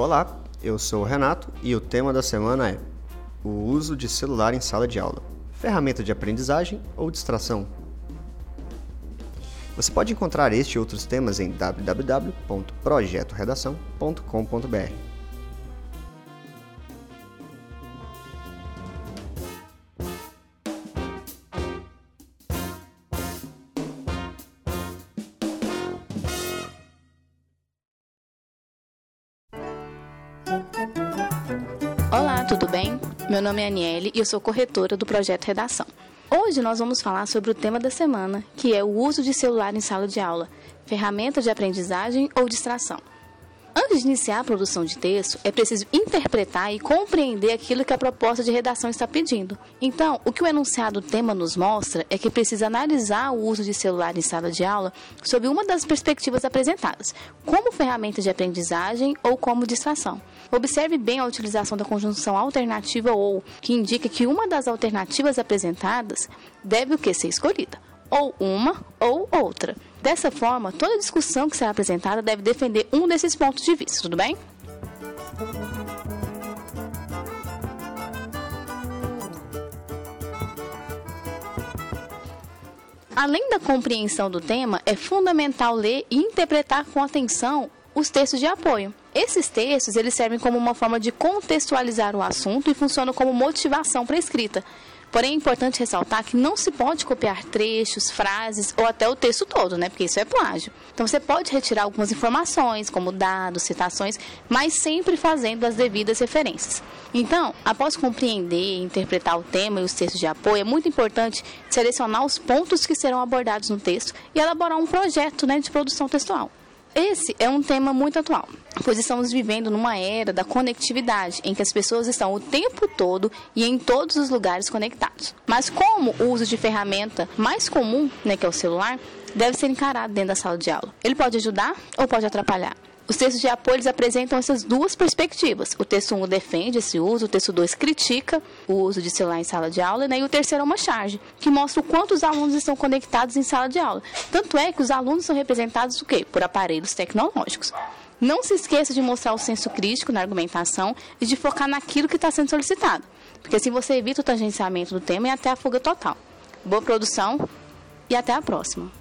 Olá, eu sou o Renato e o tema da semana é o uso de celular em sala de aula. Ferramenta de aprendizagem ou distração? Você pode encontrar este e outros temas em www.projetoredação.com.br. tudo bem? Meu nome é Aniele e eu sou corretora do projeto Redação. Hoje nós vamos falar sobre o tema da semana, que é o uso de celular em sala de aula, ferramenta de aprendizagem ou distração. Antes de iniciar a produção de texto, é preciso interpretar e compreender aquilo que a proposta de redação está pedindo. Então, o que o enunciado tema nos mostra é que precisa analisar o uso de celular em sala de aula sob uma das perspectivas apresentadas, como ferramenta de aprendizagem ou como distração. Observe bem a utilização da conjunção alternativa ou, que indica que uma das alternativas apresentadas deve o que ser escolhida, ou uma ou outra. Dessa forma, toda discussão que será apresentada deve defender um desses pontos de vista, tudo bem? Além da compreensão do tema, é fundamental ler e interpretar com atenção os textos de apoio. Esses textos eles servem como uma forma de contextualizar o assunto e funcionam como motivação para a escrita. Porém, é importante ressaltar que não se pode copiar trechos, frases ou até o texto todo, né? Porque isso é plágio. Então, você pode retirar algumas informações, como dados, citações, mas sempre fazendo as devidas referências. Então, após compreender e interpretar o tema e os textos de apoio, é muito importante selecionar os pontos que serão abordados no texto e elaborar um projeto né, de produção textual. Esse é um tema muito atual, pois estamos vivendo numa era da conectividade, em que as pessoas estão o tempo todo e em todos os lugares conectados. Mas como o uso de ferramenta mais comum, né, que é o celular, deve ser encarado dentro da sala de aula? Ele pode ajudar ou pode atrapalhar? Os textos de apoio apresentam essas duas perspectivas. O texto 1 defende esse uso, o texto 2 critica o uso de celular em sala de aula, né? e o terceiro é uma charge, que mostra o quanto os alunos estão conectados em sala de aula. Tanto é que os alunos são representados o quê? Por aparelhos tecnológicos. Não se esqueça de mostrar o senso crítico na argumentação e de focar naquilo que está sendo solicitado, porque assim você evita o tangenciamento do tema e até a fuga total. Boa produção e até a próxima.